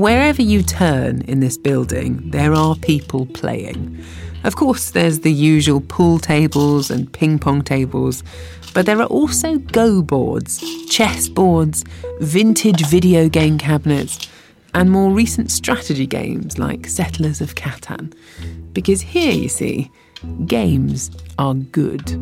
Wherever you turn in this building, there are people playing. Of course, there's the usual pool tables and ping pong tables, but there are also go boards, chess boards, vintage video game cabinets, and more recent strategy games like Settlers of Catan. Because here, you see, games are good.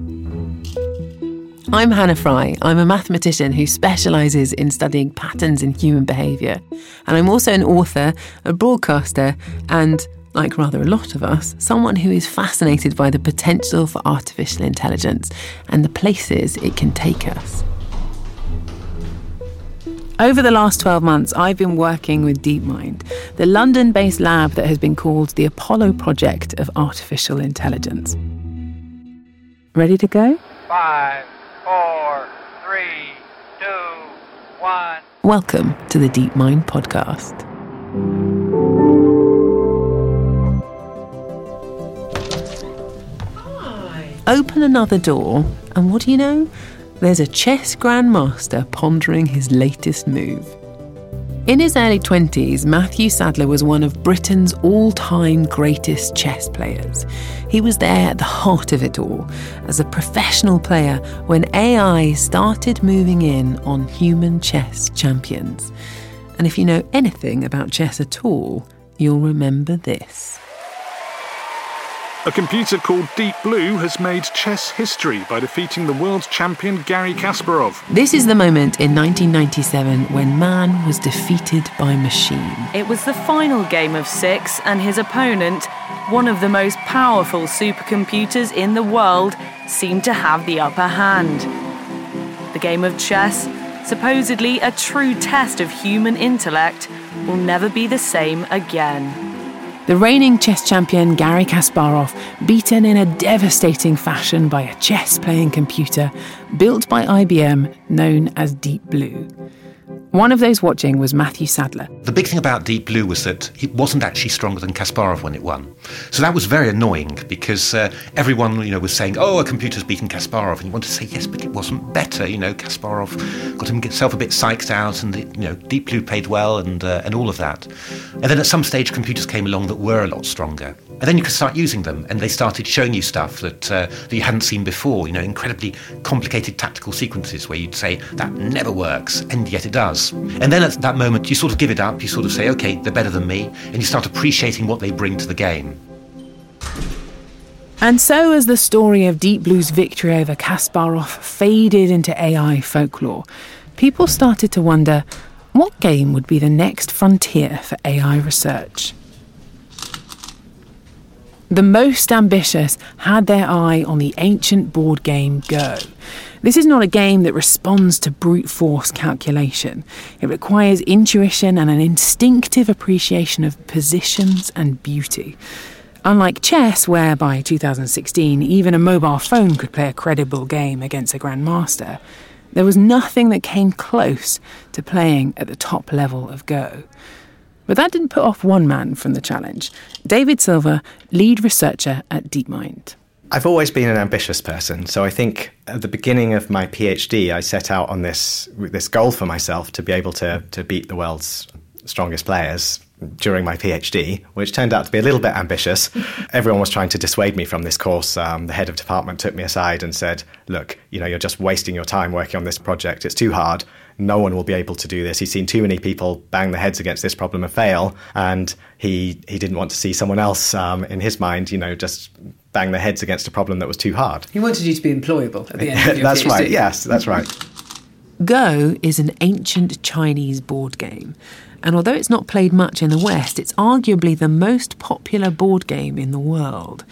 I'm Hannah Fry. I'm a mathematician who specialises in studying patterns in human behaviour. And I'm also an author, a broadcaster, and, like rather a lot of us, someone who is fascinated by the potential for artificial intelligence and the places it can take us. Over the last 12 months, I've been working with DeepMind, the London based lab that has been called the Apollo Project of Artificial Intelligence. Ready to go? Five four, three, two, one. Welcome to the DeepMind podcast. Hi. Open another door, and what do you know? There's a chess grandmaster pondering his latest move. In his early 20s, Matthew Sadler was one of Britain's all time greatest chess players. He was there at the heart of it all as a professional player when AI started moving in on human chess champions. And if you know anything about chess at all, you'll remember this. A computer called Deep Blue has made chess history by defeating the world champion Garry Kasparov. This is the moment in 1997 when man was defeated by machine. It was the final game of six, and his opponent, one of the most powerful supercomputers in the world, seemed to have the upper hand. The game of chess, supposedly a true test of human intellect, will never be the same again. The reigning chess champion Garry Kasparov, beaten in a devastating fashion by a chess playing computer built by IBM known as Deep Blue. One of those watching was Matthew Sadler. The big thing about Deep Blue was that it wasn't actually stronger than Kasparov when it won. So that was very annoying because uh, everyone, you know, was saying, "Oh, a computer's beaten Kasparov," and you want to say, "Yes, but it wasn't better." You know, Kasparov got himself a bit psyched out, and you know, Deep Blue played well, and uh, and all of that. And then at some stage, computers came along that were a lot stronger, and then you could start using them, and they started showing you stuff that uh, that you hadn't seen before. You know, incredibly complicated tactical sequences where you'd say that never works, and yet it does. And then at that moment, you sort of give it up. You sort of say, okay, they're better than me. And you start appreciating what they bring to the game. And so, as the story of Deep Blue's victory over Kasparov faded into AI folklore, people started to wonder what game would be the next frontier for AI research. The most ambitious had their eye on the ancient board game Go. This is not a game that responds to brute force calculation. It requires intuition and an instinctive appreciation of positions and beauty. Unlike chess, where by 2016 even a mobile phone could play a credible game against a grandmaster, there was nothing that came close to playing at the top level of Go. But that didn't put off one man from the challenge David Silver, lead researcher at DeepMind. I've always been an ambitious person, so I think at the beginning of my PhD, I set out on this this goal for myself to be able to to beat the world's strongest players during my PhD, which turned out to be a little bit ambitious. Everyone was trying to dissuade me from this course. Um, the head of department took me aside and said, "Look, you know, you're just wasting your time working on this project. It's too hard. No one will be able to do this." He's seen too many people bang their heads against this problem and fail, and he he didn't want to see someone else um, in his mind, you know, just bang their heads against a problem that was too hard. He wanted you to be employable at the end. Of your that's PhD. right. Yes, that's right. Go is an ancient Chinese board game, and although it's not played much in the West, it's arguably the most popular board game in the world.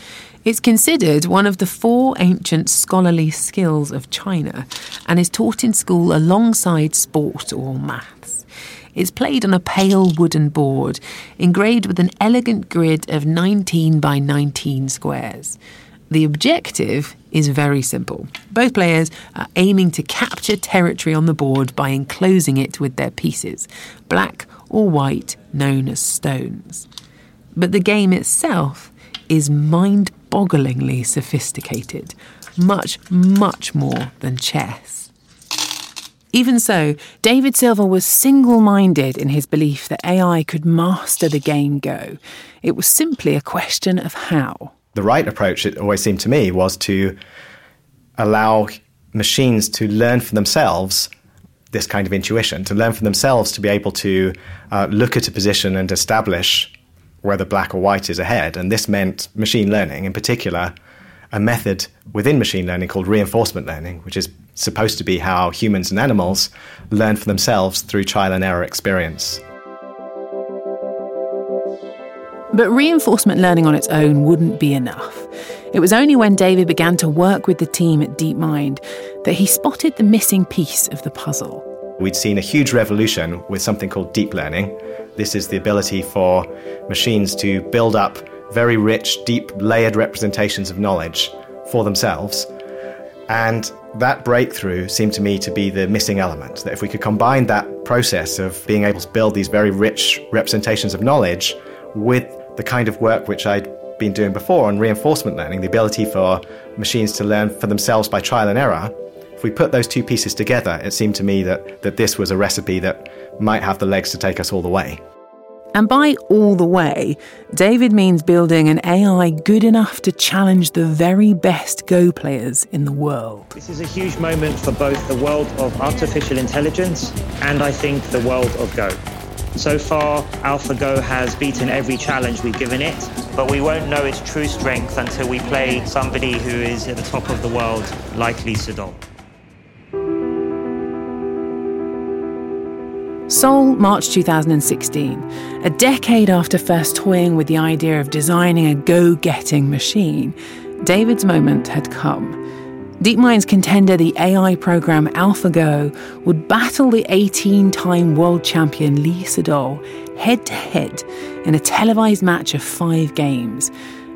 It's considered one of the four ancient scholarly skills of China and is taught in school alongside sport or maths. It's played on a pale wooden board, engraved with an elegant grid of 19 by 19 squares. The objective is very simple. Both players are aiming to capture territory on the board by enclosing it with their pieces, black or white, known as stones. But the game itself is mind bogglingly sophisticated, much, much more than chess. Even so, David Silver was single minded in his belief that AI could master the game Go. It was simply a question of how. The right approach, it always seemed to me, was to allow machines to learn for themselves this kind of intuition, to learn for themselves to be able to uh, look at a position and establish whether black or white is ahead. And this meant machine learning, in particular, a method within machine learning called reinforcement learning, which is supposed to be how humans and animals learn for themselves through trial and error experience. But reinforcement learning on its own wouldn't be enough. It was only when David began to work with the team at DeepMind that he spotted the missing piece of the puzzle. We'd seen a huge revolution with something called deep learning. This is the ability for machines to build up very rich, deep, layered representations of knowledge for themselves. And that breakthrough seemed to me to be the missing element. That if we could combine that process of being able to build these very rich representations of knowledge with the kind of work which I'd been doing before on reinforcement learning, the ability for machines to learn for themselves by trial and error, if we put those two pieces together, it seemed to me that, that this was a recipe that might have the legs to take us all the way. And by all the way, David means building an AI good enough to challenge the very best Go players in the world. This is a huge moment for both the world of artificial intelligence and I think the world of Go. So far, AlphaGo has beaten every challenge we've given it, but we won't know its true strength until we play somebody who is at the top of the world, like Lee Seoul, March 2016. A decade after first toying with the idea of designing a go getting machine, David's moment had come. DeepMind's contender, the AI program AlphaGo, would battle the 18 time world champion Lee Sedol head to head in a televised match of five games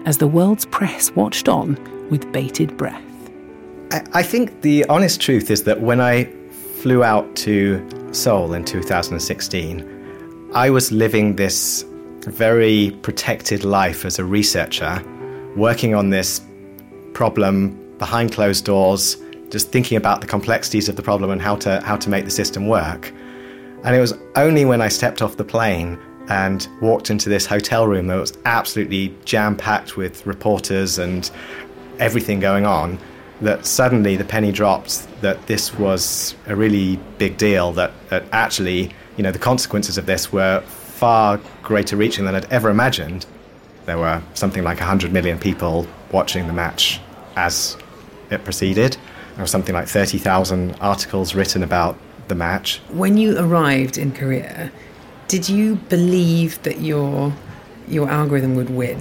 as the world's press watched on with bated breath. I, I think the honest truth is that when I flew out to Seoul in 2016, I was living this very protected life as a researcher, working on this problem behind closed doors, just thinking about the complexities of the problem and how to how to make the system work. And it was only when I stepped off the plane and walked into this hotel room that was absolutely jam packed with reporters and everything going on that suddenly the penny dropped that this was a really big deal, that, that actually, you know, the consequences of this were far greater reaching than I'd ever imagined. There were something like 100 million people watching the match as it proceeded. There were something like 30,000 articles written about the match. When you arrived in Korea, did you believe that your, your algorithm would win?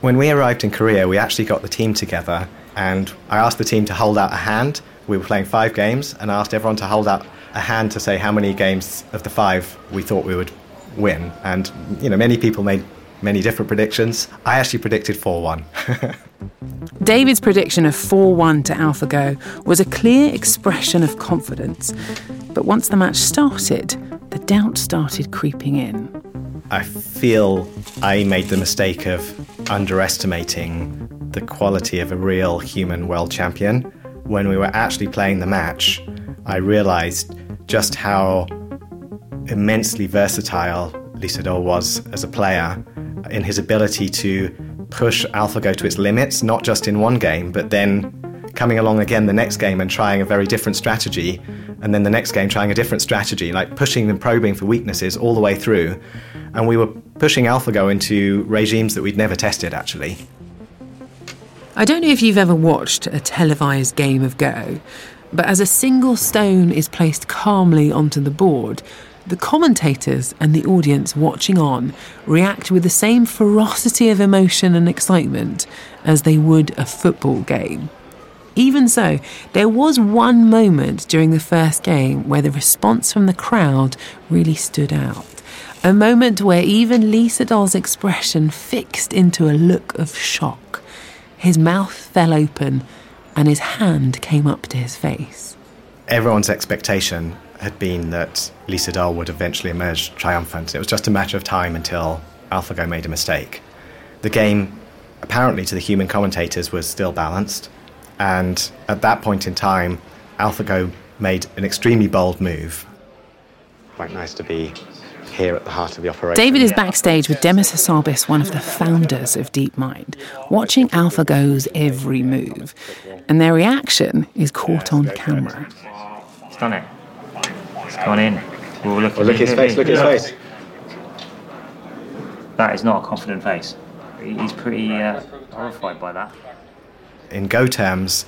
When we arrived in Korea, we actually got the team together and I asked the team to hold out a hand. We were playing five games, and I asked everyone to hold out a hand to say how many games of the five we thought we would win. And you know, many people made many different predictions. I actually predicted 4 1. David's prediction of 4 1 to AlphaGo was a clear expression of confidence. But once the match started, the doubt started creeping in. I feel I made the mistake of underestimating the quality of a real human world champion. When we were actually playing the match, I realized just how immensely versatile Lee Sedol was as a player in his ability to push AlphaGo to its limits, not just in one game, but then coming along again the next game and trying a very different strategy, and then the next game trying a different strategy, like pushing and probing for weaknesses all the way through. And we were pushing AlphaGo into regimes that we'd never tested actually. I don't know if you've ever watched a televised game of Go, but as a single stone is placed calmly onto the board, the commentators and the audience watching on react with the same ferocity of emotion and excitement as they would a football game. Even so, there was one moment during the first game where the response from the crowd really stood out. A moment where even Lee Sedol's expression fixed into a look of shock. His mouth fell open and his hand came up to his face. Everyone's expectation had been that Lee Sedol would eventually emerge triumphant. It was just a matter of time until AlphaGo made a mistake. The game, apparently to the human commentators, was still balanced. And at that point in time, AlphaGo made an extremely bold move. Quite nice to be here at the heart of the operation. David is backstage with Demis Hassabis, one of the founders of DeepMind, watching AlphaGo's every move. And their reaction is caught on camera. It's done it. It's gone in. We'll look, Oh, look at his face, look at his face. That is not a confident face. He's pretty uh, horrified by that. In Go terms,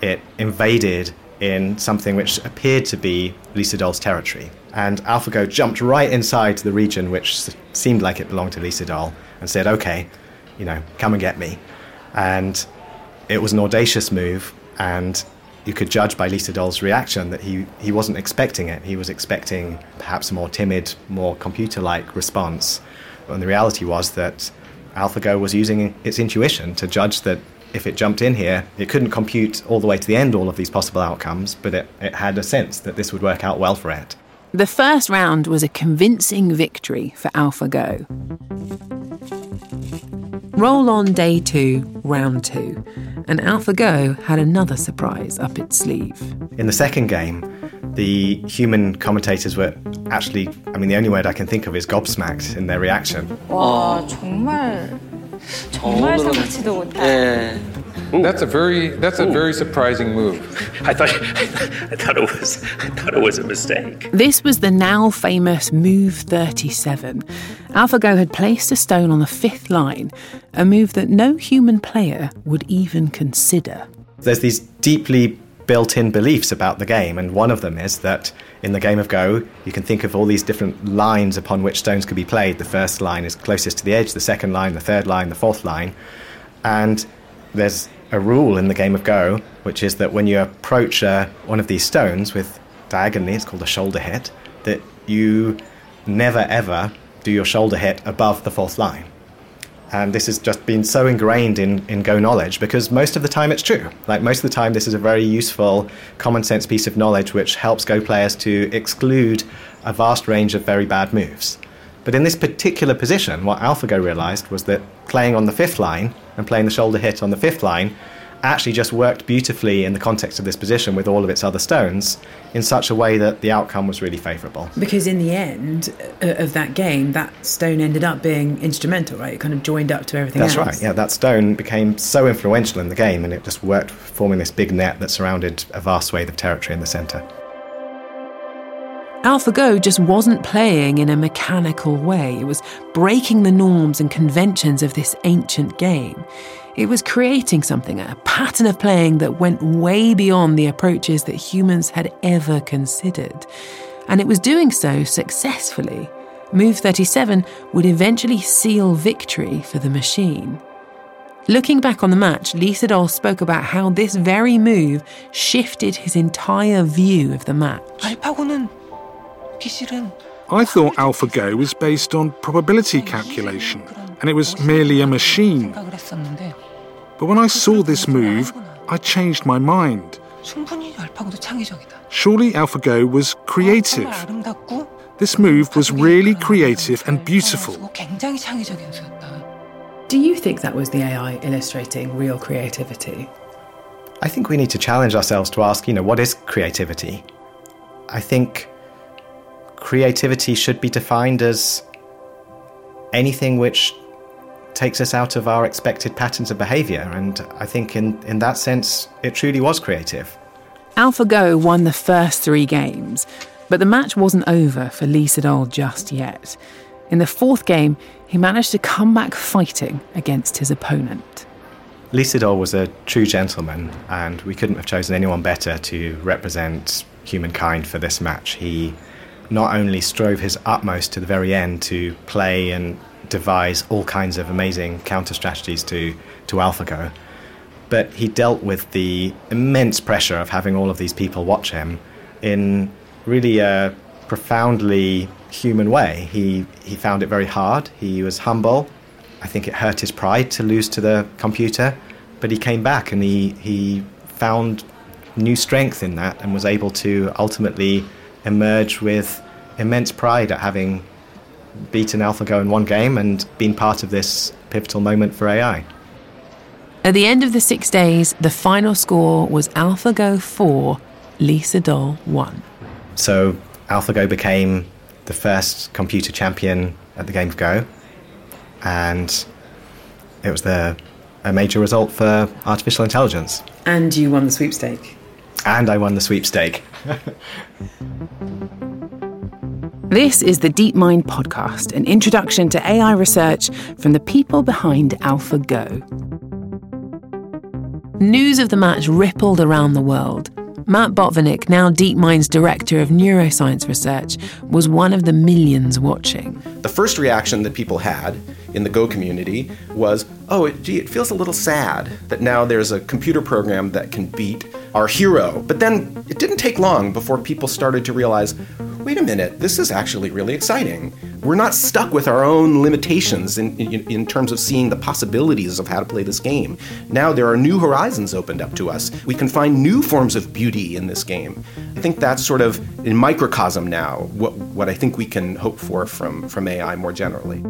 it invaded in something which appeared to be Lee Sedol's territory. And AlphaGo jumped right inside the region which seemed like it belonged to Lee Sedol and said, okay, you know, come and get me. And it was an audacious move, and you could judge by Lee Sedol's reaction that he, he wasn't expecting it. He was expecting perhaps a more timid, more computer like response. And the reality was that AlphaGo was using its intuition to judge that if it jumped in here, it couldn't compute all the way to the end all of these possible outcomes, but it, it had a sense that this would work out well for it. The first round was a convincing victory for AlphaGo. Roll on day two, round two, and AlphaGo had another surprise up its sleeve. In the second game, the human commentators were actually, I mean, the only word I can think of is gobsmacked in their reaction. 와 정말 정말 생각지도 못한. 예. That's a very that's a very surprising move. I thought I thought it was I thought it was a mistake. This was the now famous Move 37. AlphaGo had placed a stone on the fifth line, a move that no human player would even consider. There's these deeply built in beliefs about the game, and one of them is that in the game of Go, you can think of all these different lines upon which stones could be played. The first line is closest to the edge, the second line, the third line, the fourth line. And there's a rule in the game of Go, which is that when you approach uh, one of these stones with diagonally, it's called a shoulder hit, that you never ever do your shoulder hit above the fourth line. And this has just been so ingrained in, in Go knowledge because most of the time it's true. Like most of the time, this is a very useful, common sense piece of knowledge which helps Go players to exclude a vast range of very bad moves. But in this particular position, what AlphaGo realized was that playing on the fifth line and playing the shoulder hit on the fifth line actually just worked beautifully in the context of this position with all of its other stones in such a way that the outcome was really favorable. Because in the end uh, of that game, that stone ended up being instrumental, right? It kind of joined up to everything That's else. right. Yeah, that stone became so influential in the game, and it just worked, forming this big net that surrounded a vast swathe of territory in the centre. AlphaGo just wasn't playing in a mechanical way. It was breaking the norms and conventions of this ancient game. It was creating something, a pattern of playing that went way beyond the approaches that humans had ever considered. And it was doing so successfully. Move 37 would eventually seal victory for the machine. Looking back on the match, Lee Sedol spoke about how this very move shifted his entire view of the match. I thought AlphaGo was based on probability calculation, and it was merely a machine. But when I saw this move, I changed my mind. Surely AlphaGo was creative. This move was really creative and beautiful. Do you think that was the AI illustrating real creativity? I think we need to challenge ourselves to ask, you know, what is creativity? I think creativity should be defined as anything which takes us out of our expected patterns of behavior. And I think in, in that sense, it truly was creative. AlphaGo won the first three games, but the match wasn't over for Lee Sedol just yet. In the fourth game, he managed to come back fighting against his opponent. Lee Sedol was a true gentleman, and we couldn't have chosen anyone better to represent humankind for this match. He not only strove his utmost to the very end to play and devise all kinds of amazing counter strategies to, to AlphaGo, but he dealt with the immense pressure of having all of these people watch him in really a profoundly human way. He, he found it very hard, he was humble. I think it hurt his pride to lose to the computer, but he came back and he, he found new strength in that and was able to ultimately emerge with immense pride at having beaten AlphaGo in one game and been part of this pivotal moment for AI. At the end of the six days, the final score was AlphaGo 4, Lee Sedol 1. So AlphaGo became the first computer champion at the game of Go, and it was the, a major result for artificial intelligence. And you won the sweepstake. And I won the sweepstake. This is the DeepMind podcast, an introduction to AI research from the people behind AlphaGo. News of the match rippled around the world. Matt Botvinick, now DeepMind's director of neuroscience research, was one of the millions watching. The first reaction that people had in the Go community was, oh, it, gee, it feels a little sad that now there's a computer program that can beat our hero. But then it didn't take long before people started to realize, wait a minute, this is actually really exciting. We're not stuck with our own limitations in, in, in, terms of seeing the possibilities of how to play this game. Now there are new horizons opened up to us. We can find new forms of beauty in this game. I think that's sort of in microcosm now what, what I think we can hope for from, from AI more generally.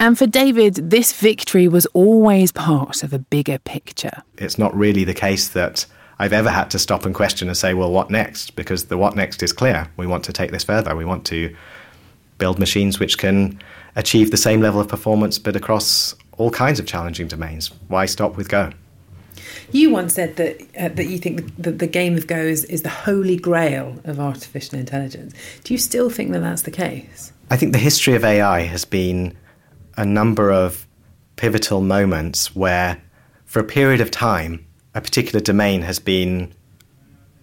And for David, this victory was always part of a bigger picture. It's not really the case that I've ever had to stop and question and say, well, what next? Because the what next is clear. We want to take this further. We want to build machines which can achieve the same level of performance but across all kinds of challenging domains. Why stop with Go? You once said that uh, that you think the, the game of Go is, is the holy grail of artificial intelligence. Do you still think that that's the case? I think the history of AI has been a number of pivotal moments where, for a period of time, a particular domain has been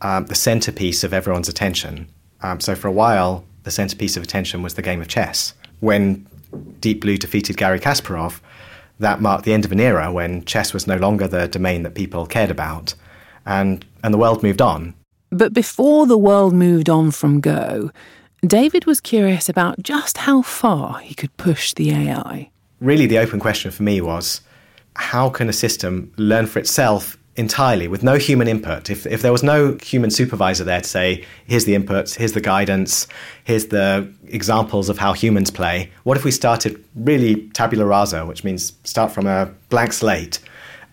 um, the centerpiece of everyone's attention. Um, so for a while, the centerpiece of attention was the game of chess. When Deep Blue defeated Garry Kasparov, that marked the end of an era when chess was no longer the domain that people cared about, and, and the world moved on. But before the world moved on from Go, David was curious about just how far he could push the AI. Really, the open question for me was how can a system learn for itself entirely with no human input. If, if there was no human supervisor there to say, here's the inputs, here's the guidance, here's the examples of how humans play, what if we started really tabula rasa, which means start from a blank slate,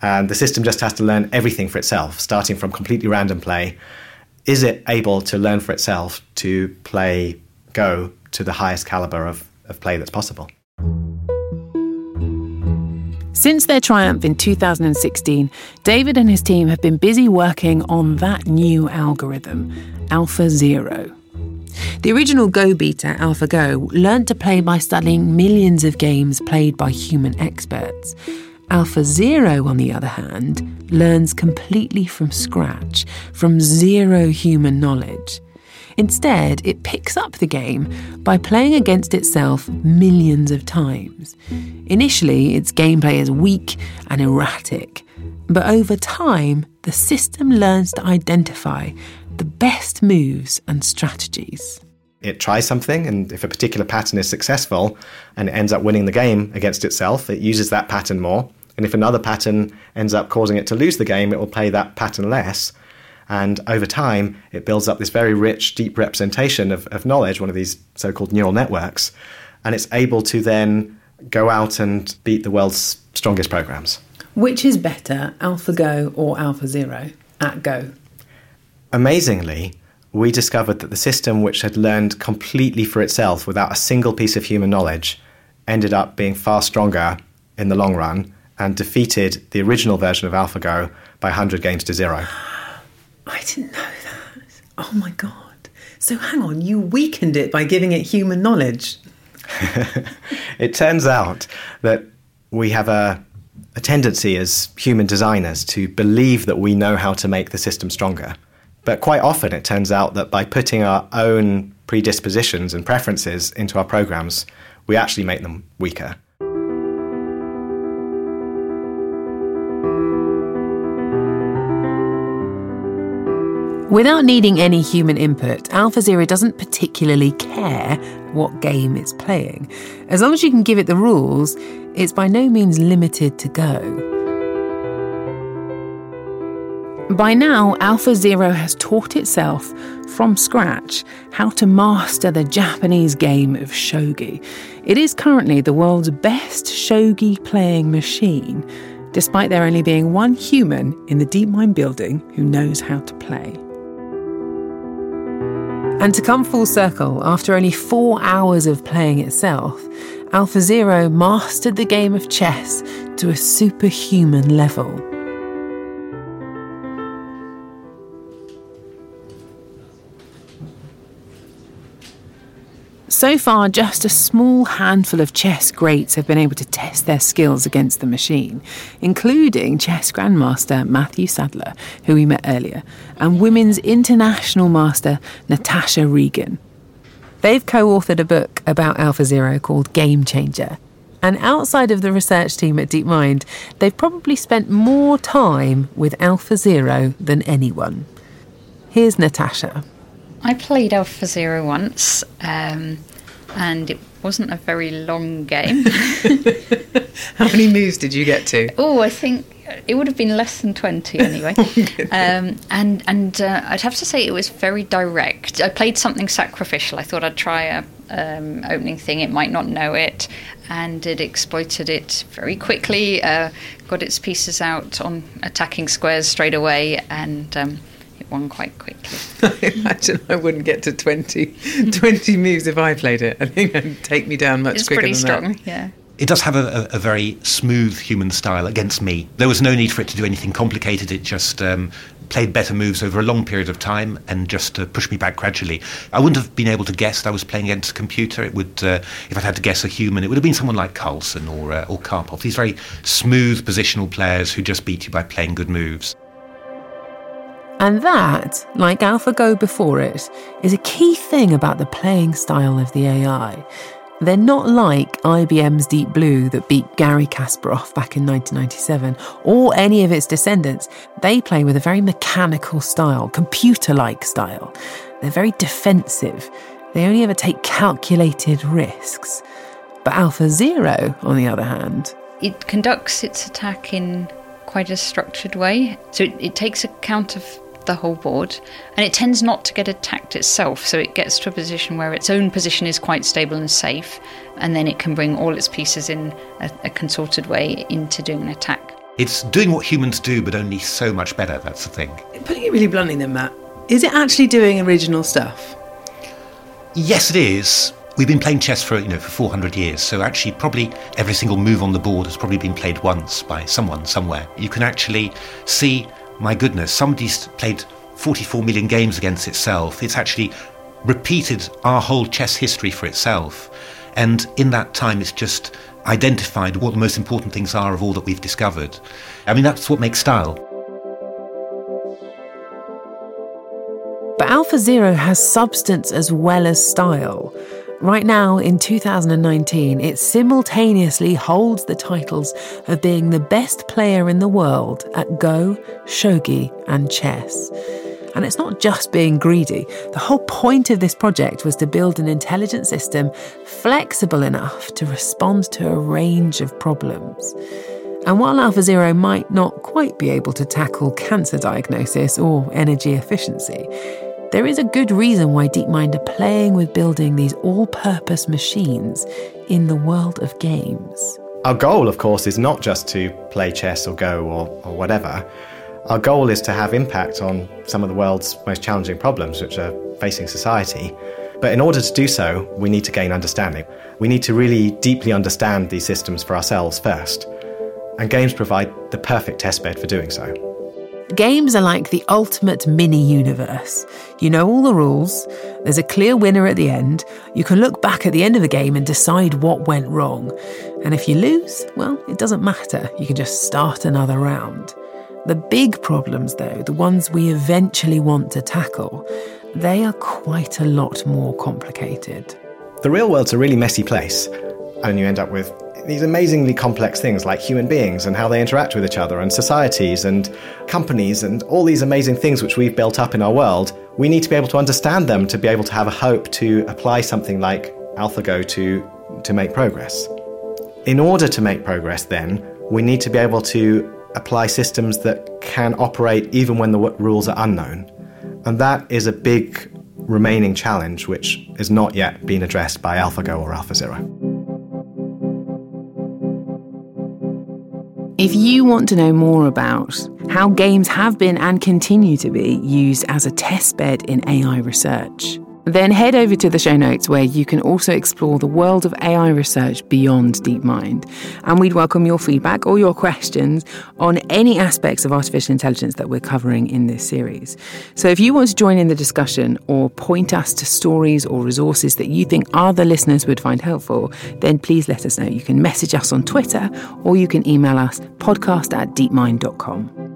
and the system just has to learn everything for itself, starting from completely random play? Is it able to learn for itself to play Go to the highest caliber of, of play that's possible? Since their triumph in 2016, David and his team have been busy working on that new algorithm, Alpha Zero. The original Go beta, AlphaGo, learned to play by studying millions of games played by human experts. Alpha Zero, on the other hand, learns completely from scratch, from zero human knowledge. Instead, it picks up the game by playing against itself millions of times. Initially, its gameplay is weak and erratic, but over time, the system learns to identify the best moves and strategies. It tries something, and if a particular pattern is successful and it ends up winning the game against itself, it uses that pattern more. And if another pattern ends up causing it to lose the game, it will play that pattern less. And over time, it builds up this very rich, deep representation of, of knowledge, one of these so called neural networks. And it's able to then go out and beat the world's strongest programs. Which is better, AlphaGo or AlphaZero at Go? Amazingly, we discovered that the system, which had learned completely for itself without a single piece of human knowledge, ended up being far stronger in the long run and defeated the original version of AlphaGo by 100 games to zero. I didn't know that. Oh my God. So hang on, you weakened it by giving it human knowledge. it turns out that we have a, a tendency as human designers to believe that we know how to make the system stronger. But quite often it turns out that by putting our own predispositions and preferences into our programs, we actually make them weaker. Without needing any human input, AlphaZero doesn't particularly care what game it's playing. As long as you can give it the rules, it's by no means limited to Go. By now, AlphaZero has taught itself from scratch how to master the Japanese game of shogi. It is currently the world's best shogi playing machine, despite there only being one human in the DeepMind building who knows how to play. And to come full circle, after only four hours of playing itself, AlphaZero mastered the game of chess to a superhuman level. So far, just a small handful of chess greats have been able to test their skills against the machine, including chess grandmaster Matthew Sadler, who we met earlier, and women's international master Natasha Regan. They've co authored a book about AlphaZero called Game Changer. And outside of the research team at DeepMind, they've probably spent more time with AlphaZero than anyone. Here's Natasha. I played Alpha Zero once, um, and it wasn't a very long game. How many moves did you get to? oh, I think it would have been less than twenty anyway. um, and and uh, I'd have to say it was very direct. I played something sacrificial. I thought I'd try a um, opening thing. It might not know it, and it exploited it very quickly. Uh, got its pieces out on attacking squares straight away, and. Um, it won quite quickly. I imagine I wouldn't get to 20, 20 moves if I played it. I think it'd take me down much It's quicker pretty than strong, that. yeah. It does have a, a, a very smooth human style against me. There was no need for it to do anything complicated. It just um, played better moves over a long period of time and just uh, pushed me back gradually. I wouldn't have been able to guess that I was playing against a computer. It would, uh, if I'd had to guess a human, it would have been someone like Carlsen or uh, or Karpov. These very smooth positional players who just beat you by playing good moves. And that, like AlphaGo before it, is a key thing about the playing style of the AI. They're not like IBM's Deep Blue that beat Garry Kasparov back in 1997, or any of its descendants. They play with a very mechanical style, computer like style. They're very defensive. They only ever take calculated risks. But Alpha Zero, on the other hand, It conducts its attack in quite a structured way. So it, it takes account of the whole board and it tends not to get attacked itself. So it gets to a position where its own position is quite stable and safe, and then it can bring all its pieces in a, a consorted way into doing an attack. It's doing what humans do, but only so much better. That's the thing. putting it really bluntly then, Matt, is it actually doing original stuff? Yes, it is. We've been playing chess for you know for 400 years, so actually probably every single move on the board has probably been played once by someone somewhere. You can actually see, my goodness, somebody's played 44 million games against itself. It's actually repeated our whole chess history for itself, and in that time, it's just identified what the most important things are of all that we've discovered. I mean, that's what makes style. But Alpha Zero has substance as well as style. Right now, in 2019, it simultaneously holds the titles of being the best player in the world at Go, Shogi, and chess. And it's not just being greedy. The whole point of this project was to build an intelligent system flexible enough to respond to a range of problems. And while AlphaZero might not quite be able to tackle cancer diagnosis or energy efficiency, there is a good reason why DeepMind are playing with building these all purpose machines in the world of games. Our goal, of course, is not just to play chess or Go or, or whatever. Our goal is to have impact on some of the world's most challenging problems which are facing society. But in order to do so, we need to gain understanding. We need to really deeply understand these systems for ourselves first. And games provide the perfect testbed for doing so. Games are like the ultimate mini universe. You know all the rules, there's a clear winner at the end, you can look back at the end of the game and decide what went wrong. And if you lose, well, it doesn't matter, you can just start another round. The big problems, though, the ones we eventually want to tackle, they are quite a lot more complicated. The real world's a really messy place, and you end up with these amazingly complex things like human beings and how they interact with each other, and societies and companies, and all these amazing things which we've built up in our world. We need to be able to understand them to be able to have a hope to apply something like AlphaGo to, to make progress. In order to make progress, then, we need to be able to apply systems that can operate even when the rules are unknown. And that is a big remaining challenge which has not yet been addressed by AlphaGo or AlphaZero. If you want to know more about how games have been and continue to be used as a testbed in AI research, then head over to the show notes where you can also explore the world of AI research beyond DeepMind. And we'd welcome your feedback or your questions on any aspects of artificial intelligence that we're covering in this series. So if you want to join in the discussion or point us to stories or resources that you think other listeners would find helpful, then please let us know. You can message us on Twitter or you can email us podcast at deepmind.com.